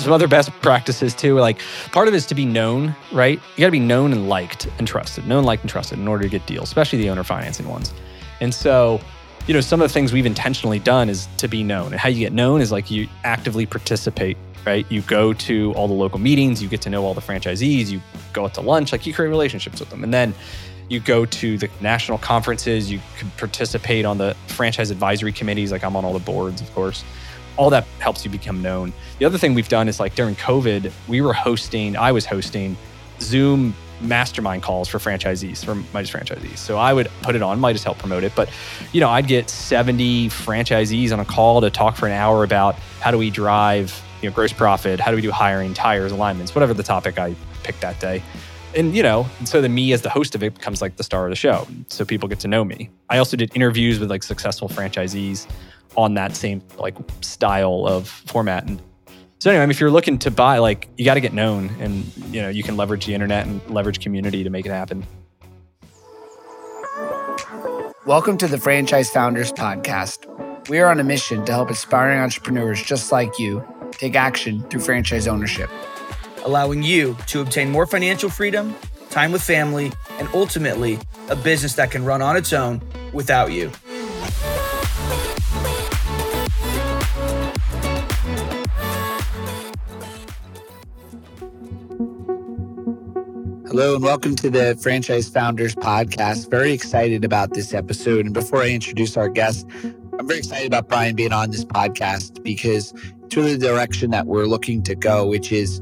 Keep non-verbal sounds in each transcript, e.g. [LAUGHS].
some other best practices too. Like part of it is to be known, right? You got to be known and liked and trusted, known, liked, and trusted in order to get deals, especially the owner financing ones. And so, you know, some of the things we've intentionally done is to be known. And how you get known is like you actively participate, right? You go to all the local meetings, you get to know all the franchisees, you go out to lunch, like you create relationships with them. And then you go to the national conferences, you can participate on the franchise advisory committees, like I'm on all the boards, of course all that helps you become known. The other thing we've done is like during COVID, we were hosting, I was hosting Zoom mastermind calls for franchisees, for Midas franchisees. So I would put it on, Midas help promote it. But, you know, I'd get 70 franchisees on a call to talk for an hour about how do we drive, you know, gross profit, how do we do hiring, tires, alignments, whatever the topic I picked that day. And, you know, so then me as the host of it becomes like the star of the show. So people get to know me. I also did interviews with like successful franchisees on that same like style of format. And so anyway, I mean, if you're looking to buy, like you got to get known, and you know you can leverage the internet and leverage community to make it happen. Welcome to the Franchise Founders Podcast. We are on a mission to help aspiring entrepreneurs just like you take action through franchise ownership, allowing you to obtain more financial freedom, time with family, and ultimately a business that can run on its own without you. Hello and welcome to the Franchise Founders Podcast. Very excited about this episode. And before I introduce our guest, I'm very excited about Brian being on this podcast because it's really the direction that we're looking to go, which is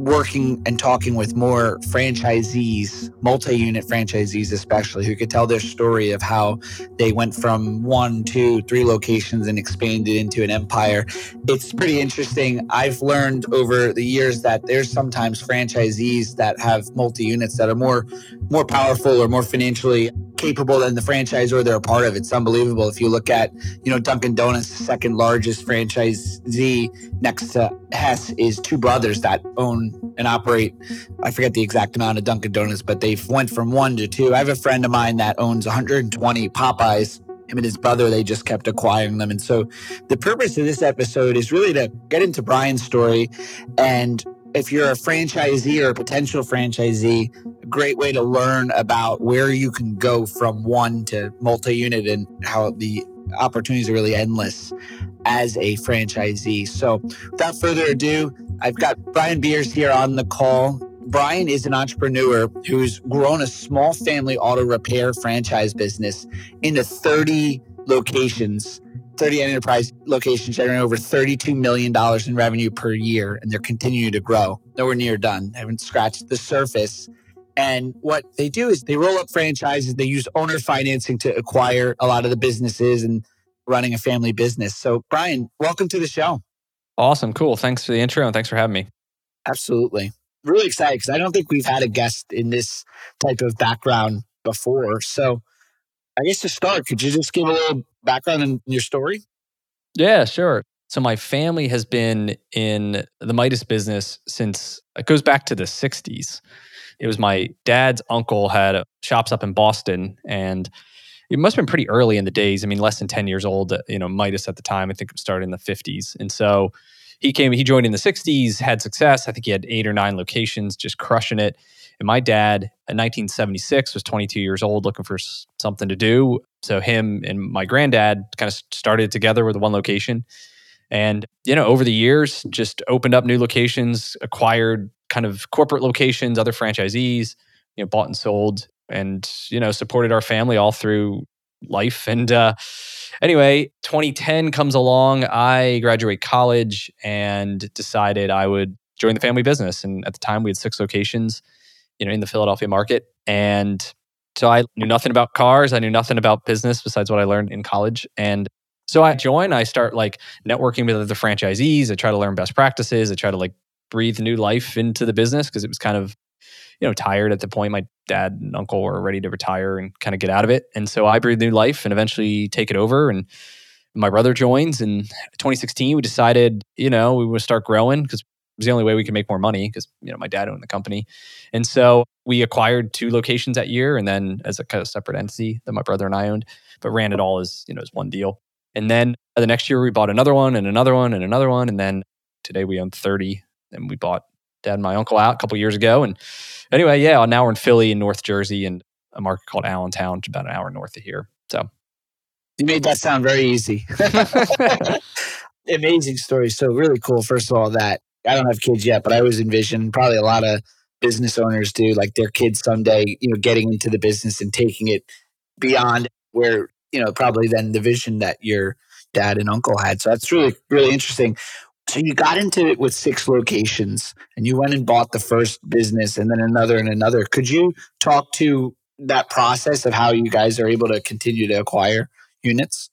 working and talking with more franchisees, multi unit franchisees, especially, who could tell their story of how they went from one, two, three locations and expanded into an empire. It's pretty interesting. I've learned over the years that there's sometimes franchisees that have multi units that are more more powerful or more financially capable than the franchisor they're a part of. It's unbelievable. If you look at, you know, Dunkin' Donuts, second largest franchisee next to Hess is two brothers that own and operate. I forget the exact amount of Dunkin' Donuts, but they've went from one to two. I have a friend of mine that owns 120 Popeyes. Him and his brother, they just kept acquiring them. And so the purpose of this episode is really to get into Brian's story and if you're a franchisee or a potential franchisee, a great way to learn about where you can go from one to multi unit and how the opportunities are really endless as a franchisee. So, without further ado, I've got Brian Beers here on the call. Brian is an entrepreneur who's grown a small family auto repair franchise business into 30 locations 30 enterprise locations generating over $32 million in revenue per year, and they're continuing to grow. Nowhere near done. They haven't scratched the surface. And what they do is they roll up franchises. They use owner financing to acquire a lot of the businesses and running a family business. So, Brian, welcome to the show. Awesome. Cool. Thanks for the intro and thanks for having me. Absolutely. Really excited because I don't think we've had a guest in this type of background before. So, I guess to start, could you just give a little background in your story? Yeah, sure. So my family has been in the Midas business since it goes back to the 60s. It was my dad's uncle had shops up in Boston and it must have been pretty early in the days. I mean, less than 10 years old, you know, Midas at the time, I think it started in the 50s. And so he came, he joined in the 60s, had success. I think he had eight or nine locations, just crushing it. And my dad in 1976 was 22 years old looking for something to do. So him and my granddad kind of started together with one location. And, you know, over the years, just opened up new locations, acquired kind of corporate locations, other franchisees, you know, bought and sold and, you know, supported our family all through life. And uh, anyway, 2010 comes along. I graduate college and decided I would join the family business. And at the time, we had six locations you know, in the Philadelphia market. And so I knew nothing about cars. I knew nothing about business besides what I learned in college. And so I join, I start like networking with other franchisees. I try to learn best practices. I try to like breathe new life into the business because it was kind of, you know, tired at the point. My dad and uncle were ready to retire and kind of get out of it. And so I breathe new life and eventually take it over. And my brother joins in 2016. We decided, you know, we would start growing because it was the only way we could make more money because you know my dad owned the company, and so we acquired two locations that year, and then as a kind of separate entity that my brother and I owned, but ran it all as you know as one deal. And then the next year we bought another one and another one and another one, and then today we own thirty and we bought dad and my uncle out a couple years ago. And anyway, yeah, now we're in Philly and North Jersey and a market called Allentown, which is about an hour north of here. So you made that sound very easy. [LAUGHS] [LAUGHS] Amazing story. So really cool. First of all, that I don't have kids yet, but I always envision probably a lot of business owners do, like their kids someday, you know, getting into the business and taking it beyond where, you know, probably then the vision that your dad and uncle had. So that's really, really interesting. So you got into it with six locations and you went and bought the first business and then another and another. Could you talk to that process of how you guys are able to continue to acquire units?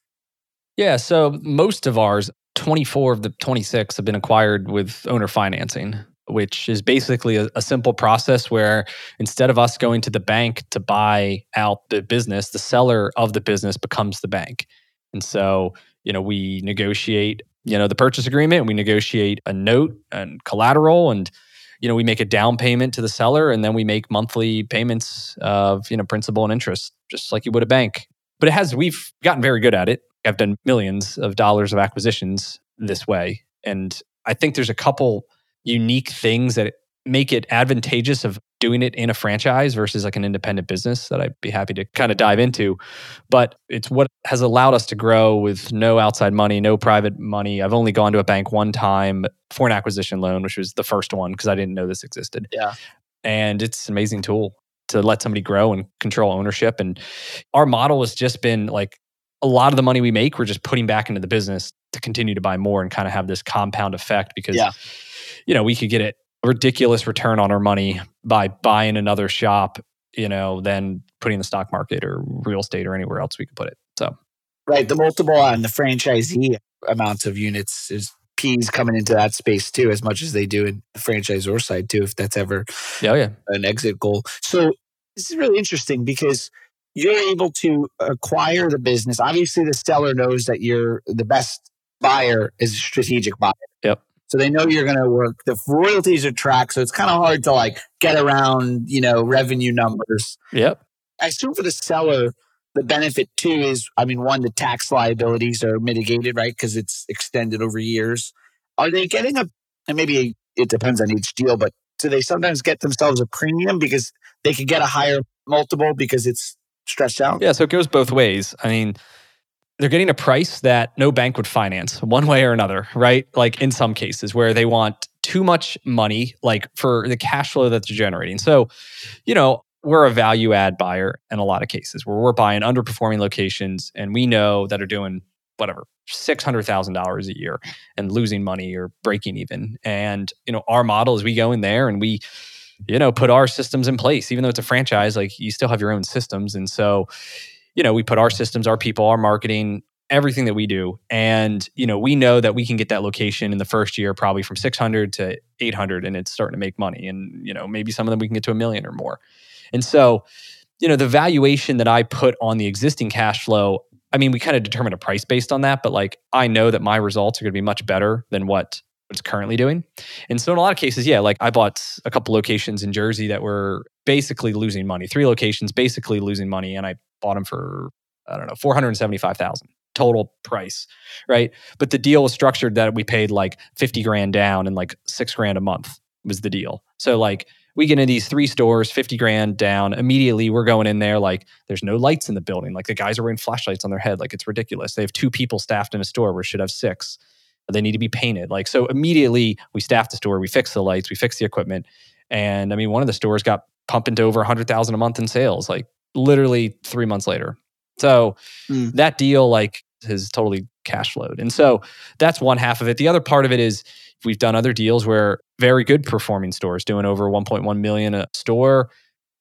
Yeah. So most of ours, 24 of the 26 have been acquired with owner financing, which is basically a, a, simple process where instead of us going to the bank to buy out the business, the seller of the business becomes the bank. And so, you know, we negotiate, you know, the purchase agreement, we negotiate a note and collateral and you know, we make a down payment to the seller and then we make monthly payments of, you know, principal and interest, just like you would a bank. But it has, we've gotten very good at it. I've done millions of dollars of acquisitions this way. And I think there's a couple unique things that make it advantageous of doing it in a franchise versus like an independent business that I'd be happy to kind of dive into. But it's what has allowed us to grow with no outside money, no private money. I've only gone to a bank one time for an acquisition loan, which was the first one because I didn't know this existed. Yeah. And it's an amazing tool to let somebody grow and control ownership. And our model has just been like a lot of the money we make, we're just putting back into the business to continue to buy more and kind of have this compound effect because, yeah. you know, we could get a ridiculous return on our money by buying another shop, you know, than putting the stock market or real estate or anywhere else we could put it. So, right. The multiple on the franchisee amounts of units is PE's coming into that space too, as much as they do in the franchisor side too, if that's ever oh, yeah. an exit goal. So this is really interesting because you're able to acquire the business. Obviously, the seller knows that you're the best buyer is a strategic buyer. Yep. So they know you're going to work. The royalties are tracked, so it's kind of hard to like get around, you know, revenue numbers. Yep. I assume for the seller, the benefit too is, I mean, one, the tax liabilities are mitigated, right? Because it's extended over years. Are they getting a, and maybe it depends on each deal, but do they sometimes get themselves a premium because they could get a higher multiple because it's stretched out? Yeah, so it goes both ways. I mean, they're getting a price that no bank would finance one way or another, right? Like in some cases where they want too much money, like for the cash flow that they're generating. So, you know, we're a value add buyer in a lot of cases where we're buying underperforming locations and we know that are doing whatever $600,000 a year and losing money or breaking even. And, you know, our model is we go in there and we, you know, put our systems in place. Even though it's a franchise, like you still have your own systems. And so, you know, we put our systems, our people, our marketing, everything that we do. And, you know, we know that we can get that location in the first year probably from 600 to 800 and it's starting to make money. And, you know, maybe some of them we can get to a million or more. And so, you know, the valuation that I put on the existing cash flow, I mean, we kind of determine a price based on that, but like I know that my results are going to be much better than what it's currently doing. And so in a lot of cases, yeah, like I bought a couple locations in Jersey that were basically losing money. Three locations basically losing money and I bought them for I don't know, 475,000 total price, right? But the deal was structured that we paid like 50 grand down and like 6 grand a month was the deal. So like we get in these three stores, 50 grand down. Immediately, we're going in there like there's no lights in the building. Like the guys are wearing flashlights on their head. Like it's ridiculous. They have two people staffed in a store where should have six. They need to be painted. Like so immediately we staff the store, we fix the lights, we fix the equipment. And I mean, one of the stores got pumping to over 100,000 a month in sales, like literally three months later. So mm. that deal like has totally cash flowed. And so that's one half of it. The other part of it is we've done other deals where very good performing stores doing over 1.1 million a store,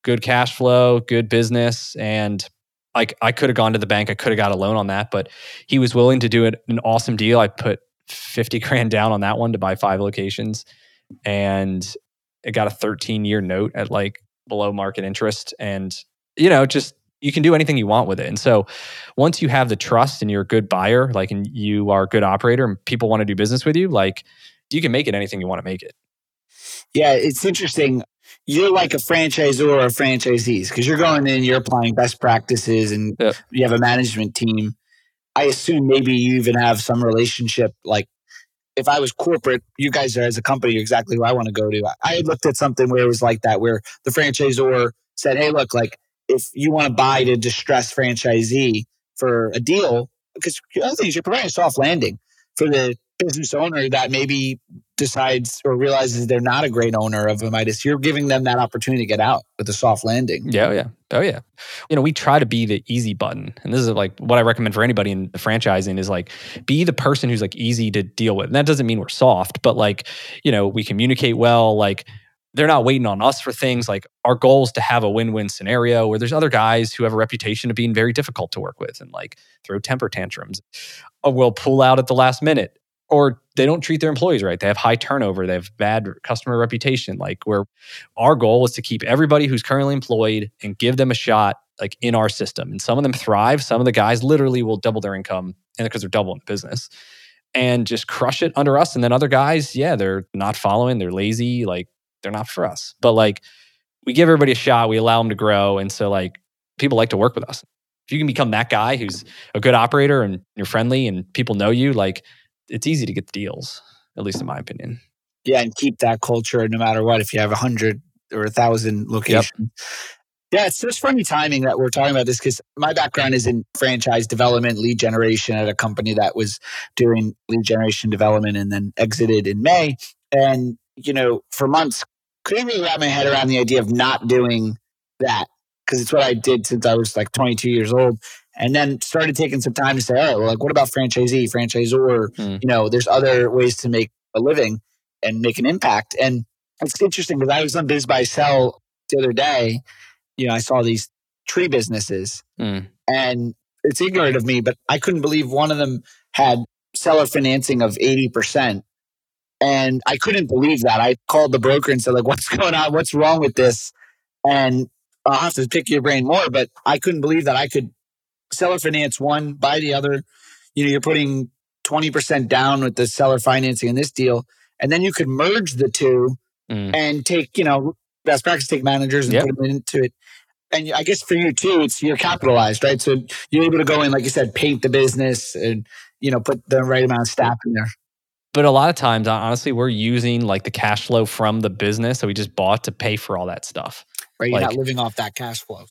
good cash flow, good business. And like I could have gone to the bank, I could have got a loan on that, but he was willing to do it, an awesome deal. I put 50 [LAUGHS] grand down on that one to buy five locations and it got a 13 year note at like below market interest. And, you know, just you can do anything you want with it. And so once you have the trust and you're a good buyer, like, and you are a good operator and people want to do business with you, like, you can make it anything you want to make it. Yeah, it's interesting. You're like a franchisor or franchisees because you're going in, you're applying best practices, and you have a management team. I assume maybe you even have some relationship, like if I was corporate, you guys are as a company, exactly who I want to go to. I had looked at something where it was like that, where the franchisor said, Hey, look, like if you want to buy to distress franchisee for a deal, because the other thing is you're providing a soft landing for the business owner that maybe decides or realizes they're not a great owner of a Midas, you're giving them that opportunity to get out with a soft landing. Yeah, oh yeah. Oh yeah. You know, we try to be the easy button. And this is like what I recommend for anybody in the franchising is like be the person who's like easy to deal with. And that doesn't mean we're soft, but like, you know, we communicate well, like they're not waiting on us for things. Like our goal is to have a win-win scenario where there's other guys who have a reputation of being very difficult to work with and like throw temper tantrums. Or will pull out at the last minute or they don't treat their employees right. They have high turnover. They have bad customer reputation. Like where our goal is to keep everybody who's currently employed and give them a shot like in our system. And some of them thrive. Some of the guys literally will double their income and because they're doubling the business and just crush it under us. And then other guys, yeah, they're not following. They're lazy. Like they're not for us. But like we give everybody a shot. We allow them to grow. And so like people like to work with us. If you can become that guy who's a good operator and you're friendly and people know you, like it's easy to get the deals, at least in my opinion. Yeah, and keep that culture no matter what. If you have a hundred or a thousand locations. Yep. Yeah, it's just funny timing that we're talking about this because my background is in franchise development, lead generation at a company that was doing lead generation development and then exited in May. And, you know, for months, couldn't really wrap my head around the idea of not doing that because it's what I did since I was like 22 years old and then started taking some time to say, oh, well, like what about franchisee, franchisor? Mm. You know, there's other ways to make a living and make an impact. And it's interesting because I was on BizBuySell the other day. You know, I saw these tree businesses, mm. and it's ignorant of me, but I couldn't believe one of them had seller financing of 80%. And I couldn't believe that. I called the broker and said, like, [LAUGHS] what's going on? What's wrong with this? And I'll have to pick your brain more, but I couldn't believe that I could seller finance one, buy the other. You know, you're putting 20% down with the seller financing in this deal. And then you could merge the two mm. and take, you know, best practice take managers and yep. put them into it. And I guess for you too, it's you're capitalized, right? So you're able to go in, like you said, paint the business and, you know, put the right amount of staff in there. But a lot of times, honestly, we're using like the cash flow from the business that we just bought to pay for all that stuff. Right. You're like, not living off that cash flow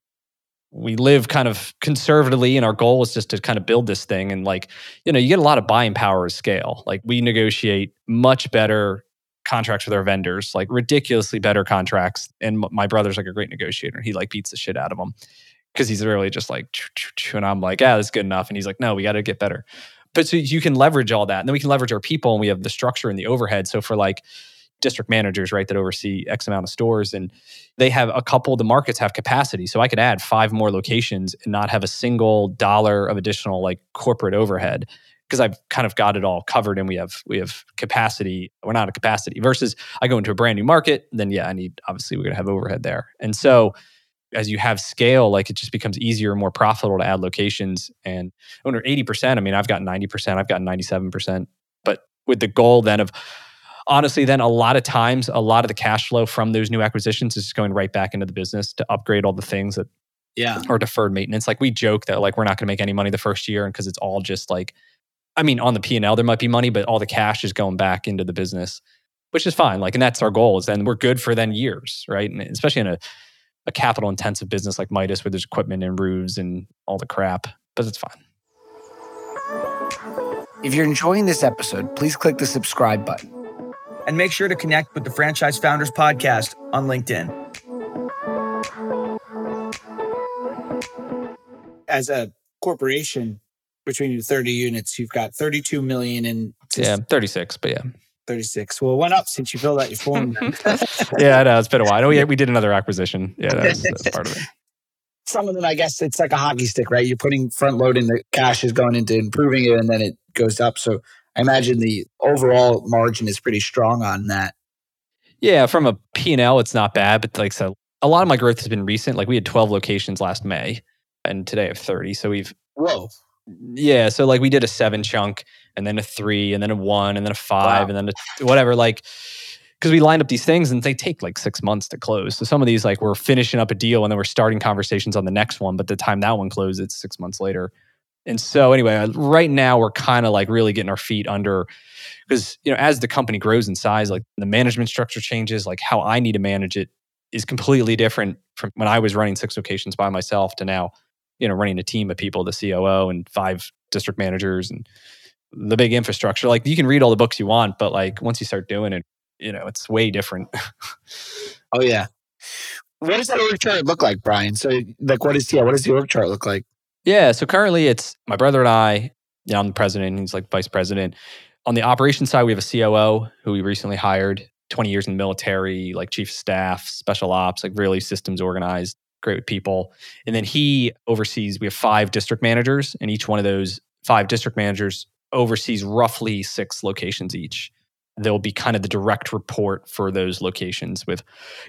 we live kind of conservatively and our goal is just to kind of build this thing and like you know you get a lot of buying power at scale like we negotiate much better contracts with our vendors like ridiculously better contracts and my brother's like a great negotiator he like beats the shit out of them because he's really just like and i'm like yeah that's good enough and he's like no we got to get better but so you can leverage all that and then we can leverage our people and we have the structure and the overhead so for like district managers, right, that oversee X amount of stores. And they have a couple the markets have capacity. So I could add five more locations and not have a single dollar of additional like corporate overhead because I've kind of got it all covered and we have we have capacity. We're not a capacity versus I go into a brand new market, then yeah, I need obviously we're gonna have overhead there. And so as you have scale, like it just becomes easier and more profitable to add locations. And under 80%, I mean, I've got 90%, I've got 97%. But with the goal then of honestly, then a lot of times, a lot of the cash flow from those new acquisitions is just going right back into the business to upgrade all the things that yeah are deferred maintenance. Like we joke that like we're not going to make any money the first year, and because it's all just like, I mean, on the P and L there might be money, but all the cash is going back into the business, which is fine. Like, and that's our goal. Is then we're good for then years, right? And especially in a a capital intensive business like Midas, where there's equipment and roofs and all the crap, but it's fine. If you're enjoying this episode, please click the subscribe button and make sure to connect with the Franchise Founders Podcast on LinkedIn. As a corporation, between 30 units, you've got 32 million in. Yeah, 36, but yeah. 36. Well, it went up since you filled out your form. [LAUGHS] yeah, I know. It's been a while. We, we did another acquisition. Yeah, that's, that's part of it. [LAUGHS] Some of them, I guess, it's like a hockey stick, right? You're putting front loading the cash is going into improving it, and then it goes up. So I imagine the overall margin is pretty strong on that. Yeah, from a P&L, it's not bad, but like so, a lot of my growth has been recent. Like we had 12 locations last May, and today I have 30. So we've whoa, yeah. So like we did a seven chunk, and then a three, and then a one, and then a five, wow. and then a, whatever. Like because we lined up these things and they take like six months to close. So some of these like we're finishing up a deal and then we're starting conversations on the next one, but the time that one closes, it's six months later. And so anyway, uh, right now we're kind of like really getting our feet under because you know as the company grows in size, like the management structure changes, like how I need to manage it is completely different from when I was running six locations by myself to now, you know, running a team of people, the COO and five district managers and the big infrastructure. Like you can read all the books you want, but like once you start doing it, you know, it's way different. [LAUGHS] oh yeah. What does that org chart look like, Brian? So like what is yeah, what does the org chart look like? Yeah. So currently it's my brother and I, you know, I'm the president, he's like vice president. On the operations side, we have a COO who we recently hired, 20 years in the military, like chief of staff, special ops, like really systems organized, great with people. And then he oversees, we have five district managers, and each one of those five district managers oversees roughly six locations each. They'll be kind of the direct report for those locations with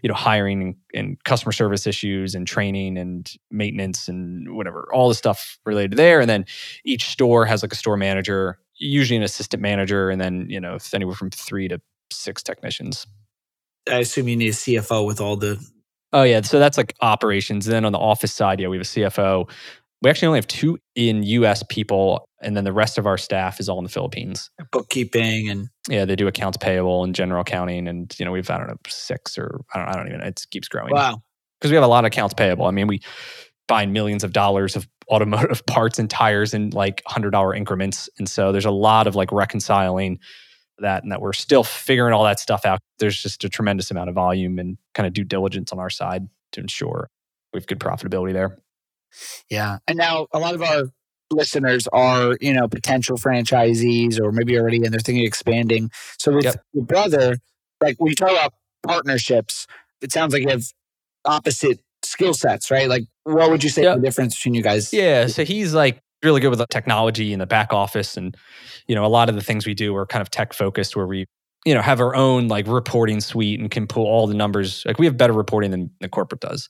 you know hiring and customer service issues and training and maintenance and whatever all the stuff related there. And then each store has like a store manager usually an assistant manager and then you know anywhere from three to six technicians. I assume you need a cfo with all the oh yeah. So that's like operations. And then on the office side yeah we have a cfo we actually only have two in US people, and then the rest of our staff is all in the Philippines. Bookkeeping and yeah, they do accounts payable and general accounting, and you know we've I don't know six or I don't, I don't even it keeps growing. Wow, because we have a lot of accounts payable. I mean, we buy millions of dollars of automotive [LAUGHS] parts and tires in like hundred dollar increments, and so there's a lot of like reconciling that, and that we're still figuring all that stuff out. There's just a tremendous amount of volume and kind of due diligence on our side to ensure we have good profitability there. Yeah. And now a lot of our listeners are, you know, potential franchisees or maybe already and they're thinking expanding. So with yep. your brother, like when you talk about partnerships, it sounds like you have opposite skill sets, right? Like what would you say yep. the difference between you guys? Yeah. So he's like really good with the technology in the back office and you know a lot of the things we do are kind of tech focused where we you know have our own like reporting suite and can pull all the numbers like we have better reporting than the corporate does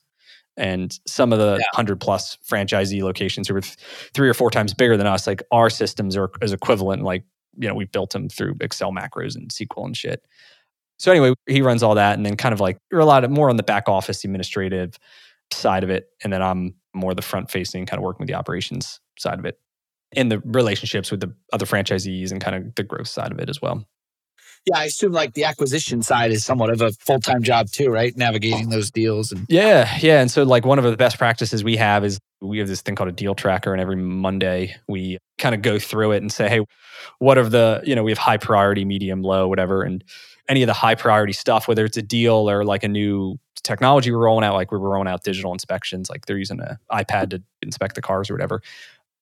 and some of the yeah. 100 plus franchisee locations who are th- three or four times bigger than us like our systems are as equivalent like you know we built them through excel macros and sql and shit so anyway he runs all that and then kind of like you're a lot of more on the back office administrative side of it and then i'm more the front facing kind of working with the operations side of it and the relationships with the other franchisees and kind of the growth side of it as well yeah, I assume like the acquisition side is somewhat of a full time job too, right? Navigating those deals and yeah, yeah. And so like one of the best practices we have is we have this thing called a deal tracker, and every Monday we kind of go through it and say, hey, what are the you know we have high priority, medium, low, whatever, and any of the high priority stuff, whether it's a deal or like a new technology we're rolling out, like we're rolling out digital inspections, like they're using an iPad to inspect the cars or whatever.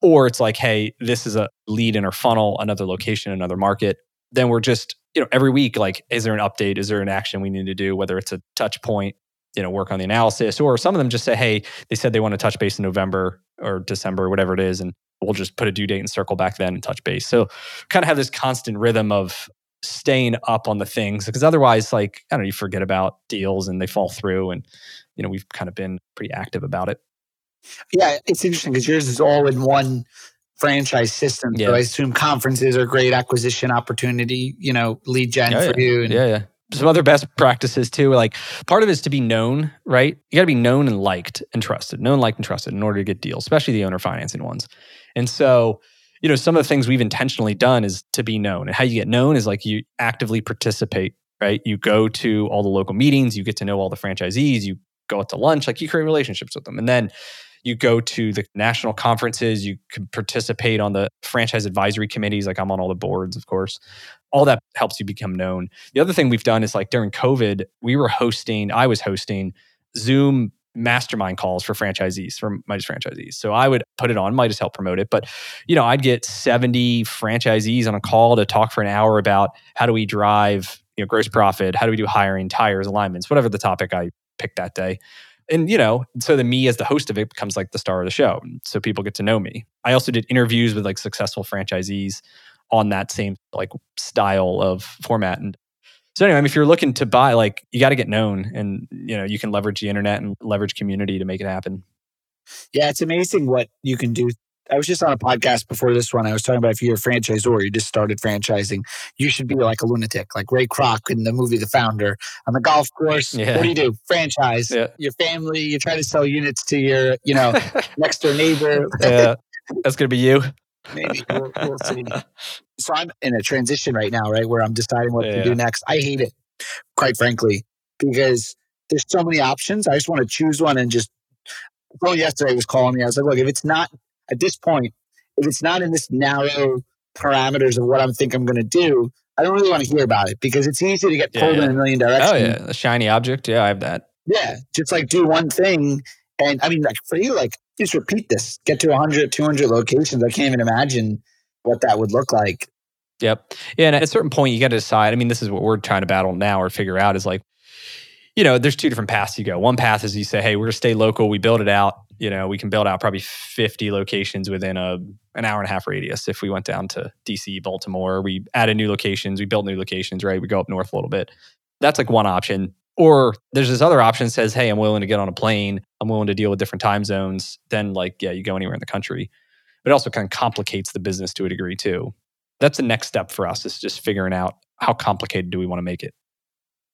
Or it's like, hey, this is a lead in our funnel, another location, another market. Then we're just you know, every week, like, is there an update? Is there an action we need to do? Whether it's a touch point, you know, work on the analysis, or some of them just say, hey, they said they want to touch base in November or December, whatever it is, and we'll just put a due date and circle back then and touch base. So, kind of have this constant rhythm of staying up on the things because otherwise, like, I don't know, you forget about deals and they fall through. And, you know, we've kind of been pretty active about it. Yeah, it's interesting because yours is all in one franchise system. Yeah. So I assume conferences are great acquisition opportunity, you know, lead gen oh, for yeah. you. And- yeah, yeah. Some other best practices too. Like part of it is to be known, right? You got to be known and liked and trusted, known, liked, and trusted in order to get deals, especially the owner financing ones. And so, you know, some of the things we've intentionally done is to be known. And how you get known is like you actively participate, right? You go to all the local meetings, you get to know all the franchisees, you go out to lunch, like you create relationships with them. And then you go to the national conferences, you can participate on the franchise advisory committees, like I'm on all the boards, of course. All that helps you become known. The other thing we've done is like during COVID, we were hosting, I was hosting Zoom mastermind calls for franchisees, for Midas franchisees. So I would put it on, Midas help promote it. But, you know, I'd get 70 franchisees on a call to talk for an hour about how do we drive, you know, gross profit, how do we do hiring, tires, alignments, whatever the topic I picked that day and you know so then me as the host of it becomes like the star of the show so people get to know me. I also did interviews with like successful franchisees on that same like style of format and so anyway I mean, if you're looking to buy like you got to get known and you know you can leverage the internet and leverage community to make it happen. Yeah it's amazing what you can do I was just on a podcast before this one. I was talking about if you're a franchisor, you just started franchising, you should be like a lunatic, like Ray Kroc in the movie The Founder. On the golf course, yeah. what do you do? Franchise. Yeah. Your family, you try to sell units to your, you know, [LAUGHS] next door neighbor. Yeah. That's gonna be you. Maybe we'll, we'll see. So I'm in a transition right now, right, where I'm deciding what Yeah. to do next. I hate it, quite frankly, because there's so many options. I just want to choose one and just. Someone yesterday was calling me. I was like, look, if it's not at this point, if it's not in this narrow parameters of what I'm think I'm going to do, I don't really want to hear about it because it's easy to get pulled yeah. in a million directions. Oh yeah, a shiny object. Yeah, I have that. Yeah, just like do one thing. And I mean, like for you, like just repeat this, get to 100, 200 locations. I can't even imagine what that would look like. Yep. Yeah, and at a certain point, you got to decide. I mean, this is what we're trying to battle now or figure out is like, you know, there's two different paths you go. One path is you say, hey, we're gonna stay local. We build it out. You know, we can build out probably 50 locations within a an hour and a half radius. If we went down to DC, Baltimore, we added new locations, we built new locations, right? We go up north a little bit. That's like one option. Or there's this other option that says, hey, I'm willing to get on a plane. I'm willing to deal with different time zones. Then, like, yeah, you go anywhere in the country. But it also kind of complicates the business to a degree too. That's the next step for us is just figuring out how complicated do we want to make it.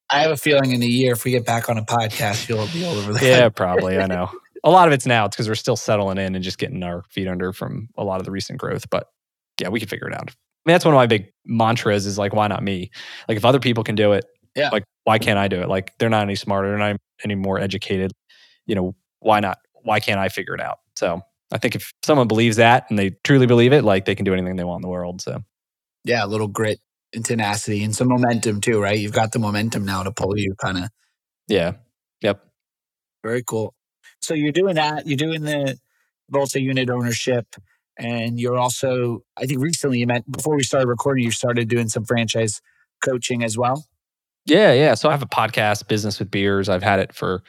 I have a feeling in a year, if we get back on a podcast, you'll be all over the Yeah, probably. I know. [LAUGHS] A lot of it's now. It's because we're still settling in and just getting our feet under from a lot of the recent growth. But yeah, we can figure it out. I mean, that's one of my big mantras is like, why not me? Like, if other people can do it, Yeah. like, why can't I do it? Like, they're not any smarter, they're not any more educated. You know, why not? Why can't I figure it out? So I think if someone believes that and they truly believe it, like, they can do anything they want in the world. So Yeah, a little grit and tenacity and some momentum too, right? You've got the momentum now to pull you kind of yeah. Yep. very cool. So you're doing that, you're doing the multi unit ownership, and you're also, I think recently you meant before we started recording, you started doing some franchise coaching as well. Yeah, yeah. So I have a podcast, Business with Beers. I've had it for,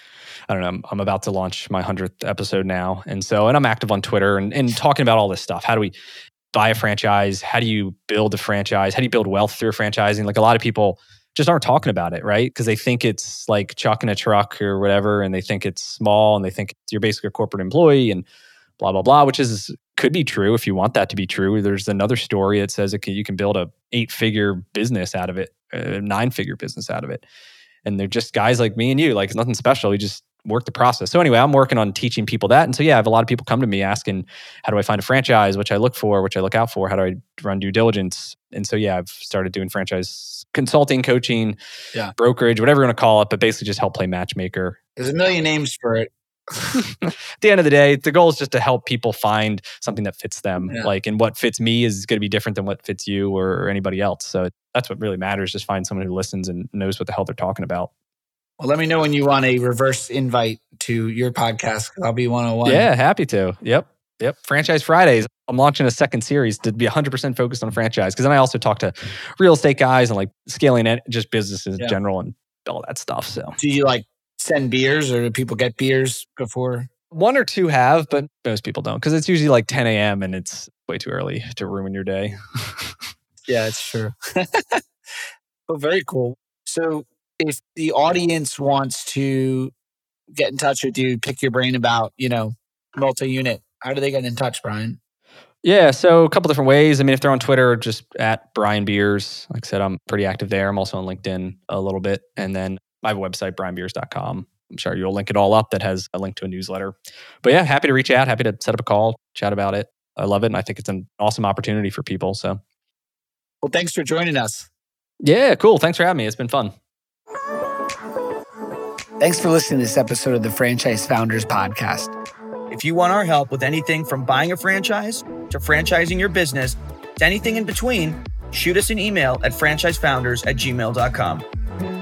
I don't know, I'm, I'm about to launch my 100th episode now. And so, and I'm active on Twitter and, and talking about all this stuff. How do we buy a franchise? How do you build a franchise? How do you build wealth through franchising? Like a lot of people just aren't talking about it, right? Because they think it's like chucking a truck or whatever, and they think it's small and they think you're basically a corporate employee and blah, blah, blah, which is could be true if you want that to be true. There's another story that says can, you can build a eight figure business out of it, uh, a nine figure business out of it. And they're just guys like me and you, like it's nothing special. We just work the process. So anyway, I'm working on teaching people that. And so yeah, I have a lot of people come to me asking, how do I find a franchise, which I look for, which I look out for? How do I run due diligence? And so yeah, I've started doing franchise consulting, coaching, Yeah. brokerage, whatever you want to call it, but basically just help play matchmaker There's a million names for it. [LAUGHS] at the end of the day, the goal is just to help people find something that fits them. Yeah. Like, and what fits me is going to be different than what fits you or, or anybody else. So that's what really matters. Just find someone who listens and knows what the hell they're talking about. Well, let me know when you want a reverse invite to your podcast. I'll be one on one. Yeah, happy to. Yep. Yep. Franchise Fridays. I'm launching a second series to be 100% focused on franchise. Cause then I also talk to real estate guys and like scaling it, just businesses Yeah. in general and all that stuff. So Do you like send beers or do people get beers before? one or two have, but most people don't. Cause it's usually like 10 a.m. and it's way too early to ruin your day. [LAUGHS] Yeah, it's true. [LAUGHS] well, very cool. So, if the audience wants to get in touch with you, pick your brain about, you know, multi unit, how do they get in touch, Brian? Yeah, so a couple different ways. I mean, if they're on Twitter, just at Brian Beers. Like I said, I'm pretty active there. I'm also on LinkedIn a little bit. And then I have a website, brianbeers.com. I'm sure you'll link it all up that has a link to a newsletter. But yeah, happy to reach out, happy to set up a call, chat about it. I love it. And I think it's an awesome opportunity for people. So Well, thanks for joining us. yeah, cool. Thanks for having me. It's been fun. Thanks for listening to this episode of the Franchise Founders Podcast. If you want our help with anything from buying a franchise to franchising your business to anything in between, shoot us an email at franchisefounders at gmail.com.